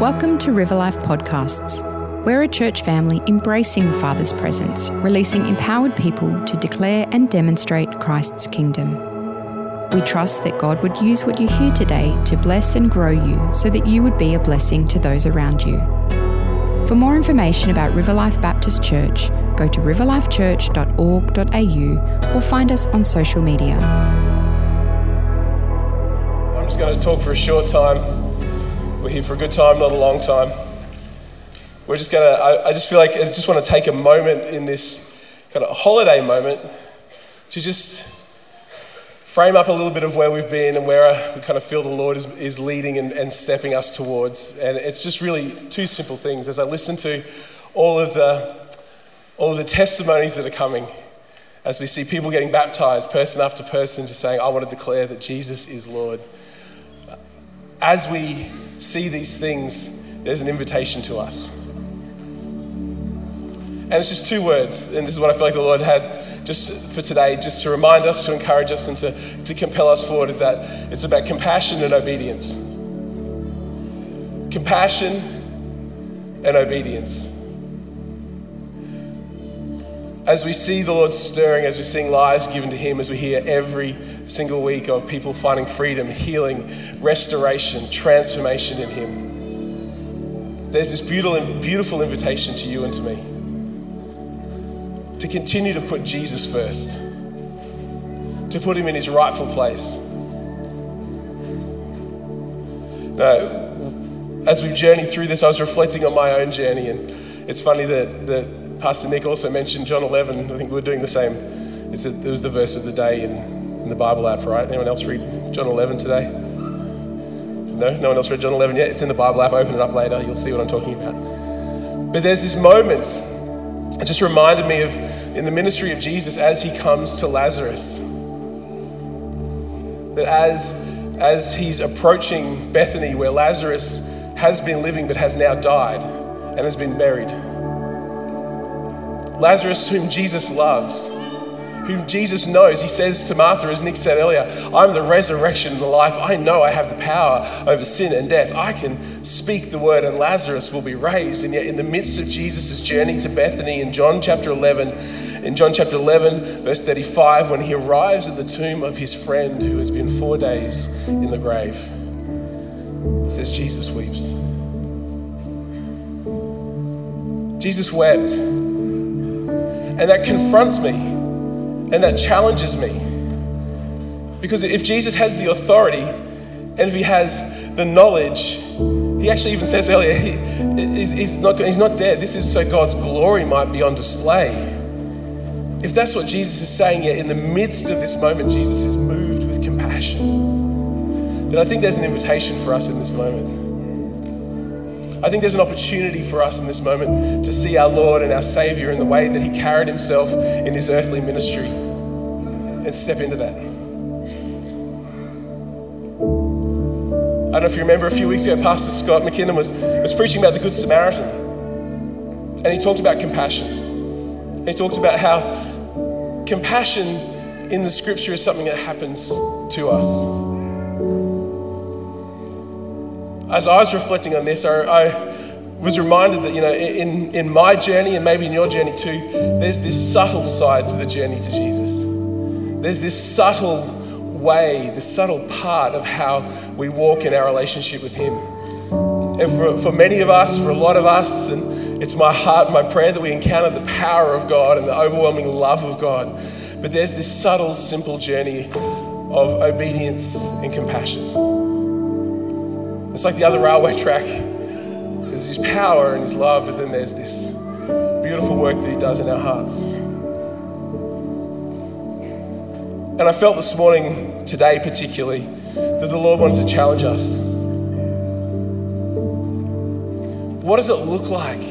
Welcome to River Life Podcasts. We're a church family embracing the Father's presence, releasing empowered people to declare and demonstrate Christ's kingdom. We trust that God would use what you hear today to bless and grow you so that you would be a blessing to those around you. For more information about River Life Baptist Church, go to riverlifechurch.org.au or find us on social media. I'm just going to talk for a short time. We're here for a good time, not a long time. We're just going to, I, just feel like I just want to take a moment in this kind of holiday moment to just frame up a little bit of where we've been and where we kind of feel the Lord is, is leading and, and stepping us towards. And it's just really two simple things. As I listen to all of the, all of the testimonies that are coming, as we see people getting baptized, person after person, just saying, I want to declare that Jesus is Lord. As we see these things, there's an invitation to us. And it's just two words, and this is what I feel like the Lord had just for today, just to remind us, to encourage us, and to, to compel us forward is that it's about compassion and obedience. Compassion and obedience. As we see the Lord stirring, as we're seeing lives given to Him, as we hear every single week of people finding freedom, healing, restoration, transformation in Him, there's this beautiful, beautiful invitation to you and to me to continue to put Jesus first, to put Him in His rightful place. Now, as we've journeyed through this, I was reflecting on my own journey, and it's funny that, that Pastor Nick also mentioned John 11. I think we are doing the same. It's a, it was the verse of the day in, in the Bible app, right? Anyone else read John 11 today? No? No one else read John 11 yet? It's in the Bible app. Open it up later. You'll see what I'm talking about. But there's this moment, it just reminded me of in the ministry of Jesus as he comes to Lazarus. That as, as he's approaching Bethany, where Lazarus has been living but has now died and has been buried. Lazarus, whom Jesus loves, whom Jesus knows, he says to Martha, as Nick said earlier, I'm the resurrection and the life. I know I have the power over sin and death. I can speak the word, and Lazarus will be raised. And yet, in the midst of Jesus' journey to Bethany in John chapter 11, in John chapter 11, verse 35, when he arrives at the tomb of his friend who has been four days in the grave, it says, Jesus weeps. Jesus wept. And that confronts me and that challenges me. Because if Jesus has the authority and if he has the knowledge, he actually even says earlier, he, he's, he's, not, he's not dead. This is so God's glory might be on display. If that's what Jesus is saying, yet in the midst of this moment, Jesus is moved with compassion, then I think there's an invitation for us in this moment. I think there's an opportunity for us in this moment to see our Lord and our Savior in the way that He carried Himself in His earthly ministry and step into that. I don't know if you remember a few weeks ago, Pastor Scott McKinnon was, was preaching about the Good Samaritan. And he talked about compassion. And he talked about how compassion in the scripture is something that happens to us. As I was reflecting on this, I, I was reminded that, you know, in, in my journey and maybe in your journey too, there's this subtle side to the journey to Jesus. There's this subtle way, this subtle part of how we walk in our relationship with Him. And for, for many of us, for a lot of us, and it's my heart, my prayer that we encounter the power of God and the overwhelming love of God. But there's this subtle, simple journey of obedience and compassion. It's like the other railway track. There's His power and His love, but then there's this beautiful work that He does in our hearts. And I felt this morning, today particularly, that the Lord wanted to challenge us. What does it look like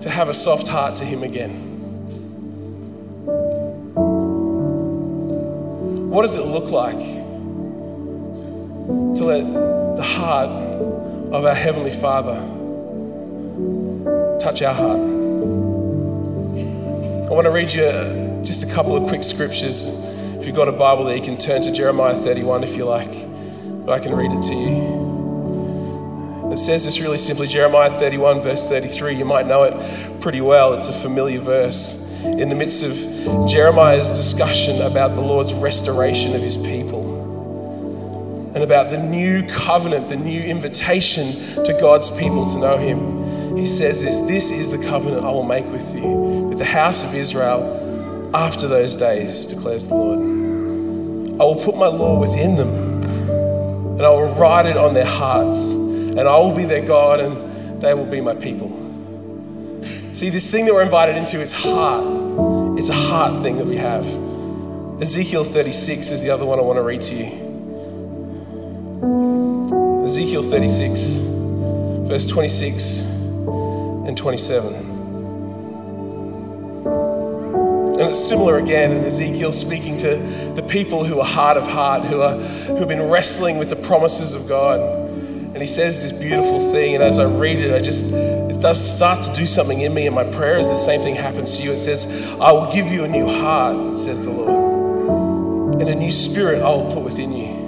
to have a soft heart to Him again? What does it look like to let the heart of our Heavenly Father touch our heart? I want to read you just a couple of quick scriptures if you've got a Bible there, you can turn to Jeremiah 31 if you like, but I can read it to you. It says this really simply Jeremiah 31, verse 33. You might know it pretty well, it's a familiar verse. In the midst of Jeremiah's discussion about the Lord's restoration of his people and about the new covenant, the new invitation to God's people to know him, he says this This is the covenant I will make with you, with the house of Israel after those days, declares the Lord. I will put my law within them, and I will write it on their hearts and I will be their God and they will be my people. See, this thing that we're invited into is heart. It's a heart thing that we have. Ezekiel 36 is the other one I want to read to you. Ezekiel 36, verse 26 and 27. And it's similar again in Ezekiel speaking to the people who are hard of heart, who, are, who have been wrestling with the promises of God. And he says this beautiful thing, and as I read it, I just it does start to do something in me. And my prayer is the same thing happens to you. It says, "I will give you a new heart," says the Lord, and a new spirit I will put within you.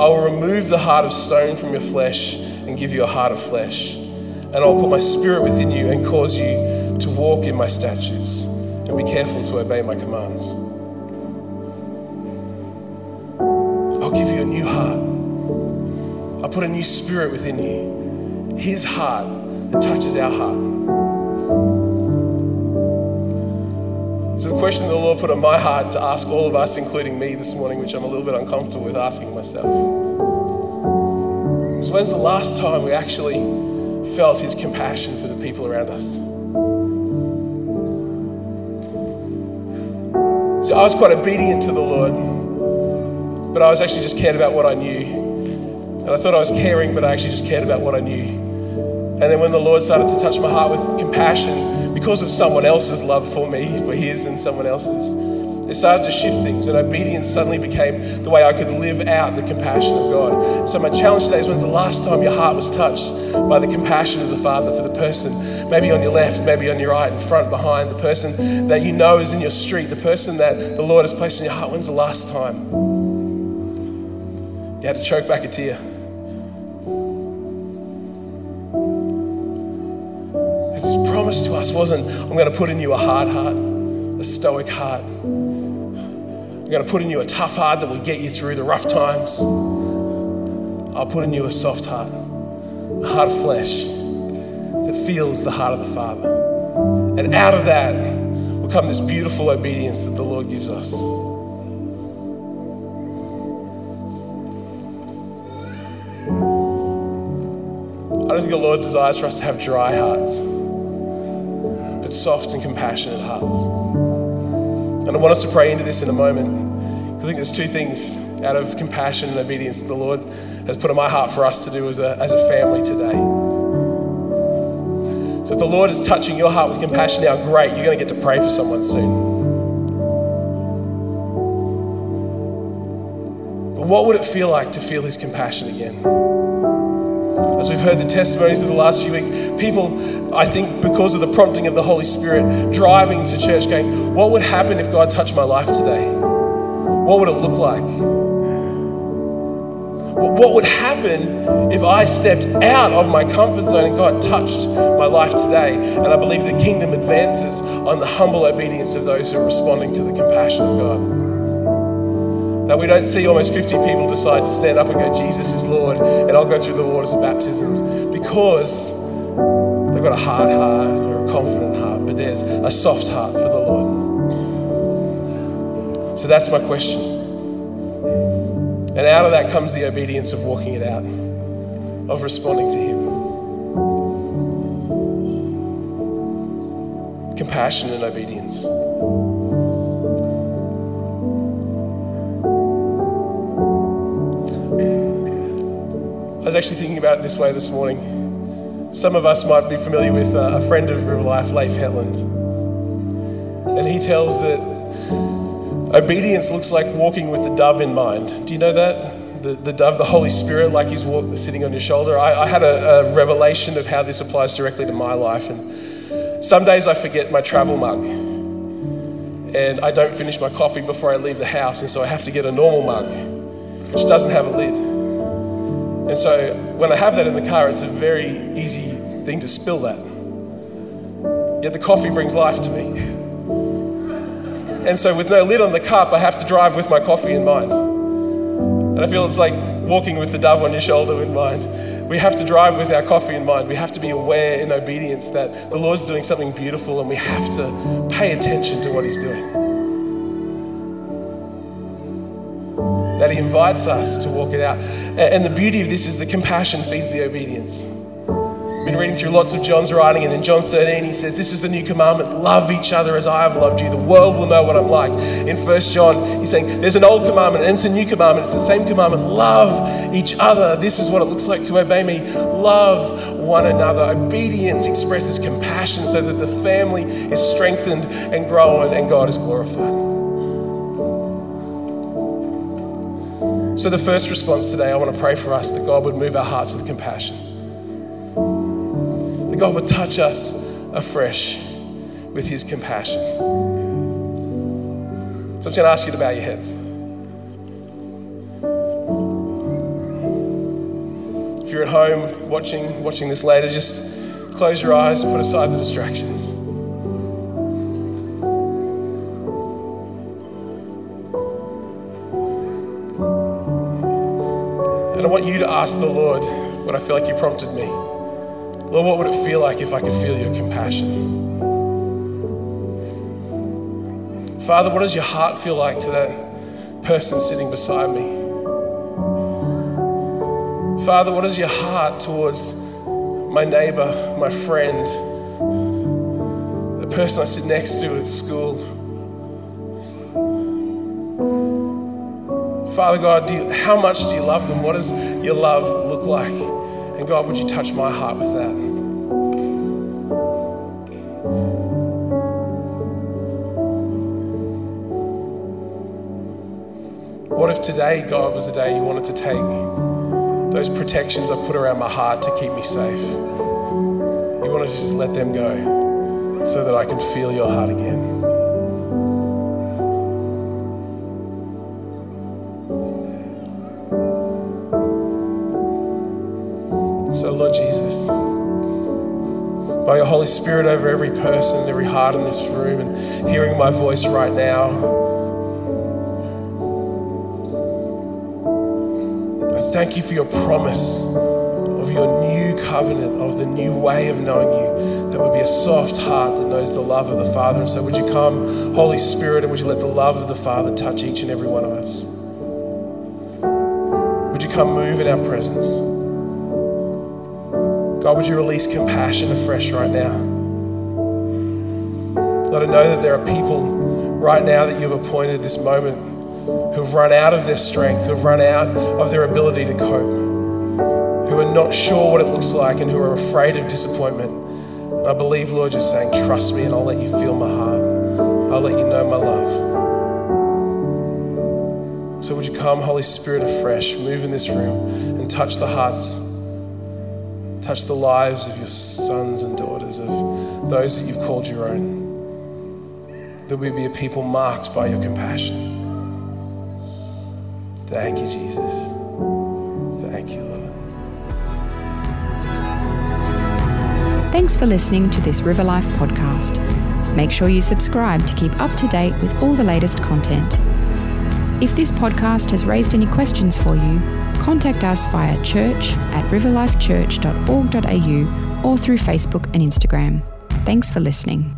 I will remove the heart of stone from your flesh and give you a heart of flesh, and I will put my spirit within you and cause you to walk in my statutes and be careful to obey my commands. I'll give you a new heart I'll put a new spirit within you, His heart that touches our heart. So, the question the Lord put on my heart to ask all of us, including me this morning, which I'm a little bit uncomfortable with asking myself, is when's the last time we actually felt His compassion for the people around us? See, I was quite obedient to the Lord, but I was actually just cared about what I knew. And I thought I was caring, but I actually just cared about what I knew. And then when the Lord started to touch my heart with compassion because of someone else's love for me, for His and someone else's, it started to shift things, and obedience suddenly became the way I could live out the compassion of God. So, my challenge today is when's the last time your heart was touched by the compassion of the Father for the person, maybe on your left, maybe on your right, in front, behind, the person that you know is in your street, the person that the Lord has placed in your heart? When's the last time you had to choke back a tear? His promise to us wasn't, I'm going to put in you a hard heart, a stoic heart. I'm going to put in you a tough heart that will get you through the rough times. I'll put in you a soft heart, a heart of flesh that feels the heart of the Father. And out of that will come this beautiful obedience that the Lord gives us. I don't think the Lord desires for us to have dry hearts soft and compassionate hearts. And I want us to pray into this in a moment. I think there's two things out of compassion and obedience that the Lord has put in my heart for us to do as a, as a family today. So if the Lord is touching your heart with compassion now, great, you're going to get to pray for someone soon. But what would it feel like to feel His compassion again? As we've heard the testimonies of the last few weeks, people, I think, because of the prompting of the Holy Spirit, driving to church going, What would happen if God touched my life today? What would it look like? What would happen if I stepped out of my comfort zone and God touched my life today? And I believe the kingdom advances on the humble obedience of those who are responding to the compassion of God. That we don't see almost 50 people decide to stand up and go, Jesus is Lord, and I'll go through the waters of baptism because they've got a hard heart or a confident heart, but there's a soft heart for the Lord. So that's my question. And out of that comes the obedience of walking it out, of responding to Him. Compassion and obedience. Was actually thinking about it this way this morning. Some of us might be familiar with uh, a friend of River Life, Leif Hetland. And he tells that obedience looks like walking with the dove in mind. Do you know that? The, the dove, the Holy Spirit, like he's walk, sitting on your shoulder. I, I had a, a revelation of how this applies directly to my life. And some days I forget my travel mug. And I don't finish my coffee before I leave the house. And so I have to get a normal mug, which doesn't have a lid. And so when I have that in the car, it's a very easy thing to spill that. Yet the coffee brings life to me. And so with no lid on the cup, I have to drive with my coffee in mind. And I feel it's like walking with the dove on your shoulder in mind. We have to drive with our coffee in mind. We have to be aware in obedience that the Lord's doing something beautiful and we have to pay attention to what He's doing. He invites us to walk it out. And the beauty of this is the compassion feeds the obedience. I've been reading through lots of John's writing, and in John 13, he says, This is the new commandment love each other as I have loved you. The world will know what I'm like. In 1 John, he's saying, There's an old commandment and it's a new commandment. It's the same commandment love each other. This is what it looks like to obey me. Love one another. Obedience expresses compassion so that the family is strengthened and grown and God is glorified. So, the first response today, I want to pray for us that God would move our hearts with compassion that God would touch us afresh with his compassion. So I'm just going to ask you to bow your heads. If you're at home watching, watching this later, just close your eyes, and put aside the distractions. And I want you to ask the Lord what I feel like you prompted me. Lord, what would it feel like if I could feel your compassion? Father, what does your heart feel like to that person sitting beside me? Father, what is your heart towards my neighbor, my friend, the person I sit next to at school? Father God, you, how much do you love them? What does your love look like? And God, would you touch my heart with that? What if today, God, was the day you wanted to take those protections I've put around my heart to keep me safe? You wanted to just let them go so that I can feel your heart again. By your Holy Spirit over every person, every heart in this room, and hearing my voice right now. I thank you for your promise of your new covenant, of the new way of knowing you. That would be a soft heart that knows the love of the Father. And so, would you come, Holy Spirit, and would you let the love of the Father touch each and every one of us? Would you come move in our presence? God, would you release compassion afresh right now? Let I know that there are people right now that you've appointed this moment who've run out of their strength, who've run out of their ability to cope, who are not sure what it looks like and who are afraid of disappointment. And I believe, Lord, you're saying, trust me and I'll let you feel my heart. I'll let you know my love. So would you come, Holy Spirit, afresh, move in this room and touch the hearts Touch the lives of your sons and daughters, of those that you've called your own. That we be a people marked by your compassion. Thank you, Jesus. Thank you, Lord. Thanks for listening to this River Life podcast. Make sure you subscribe to keep up to date with all the latest content. If this podcast has raised any questions for you, contact us via church at riverlifechurch.org.au or through Facebook and Instagram. Thanks for listening.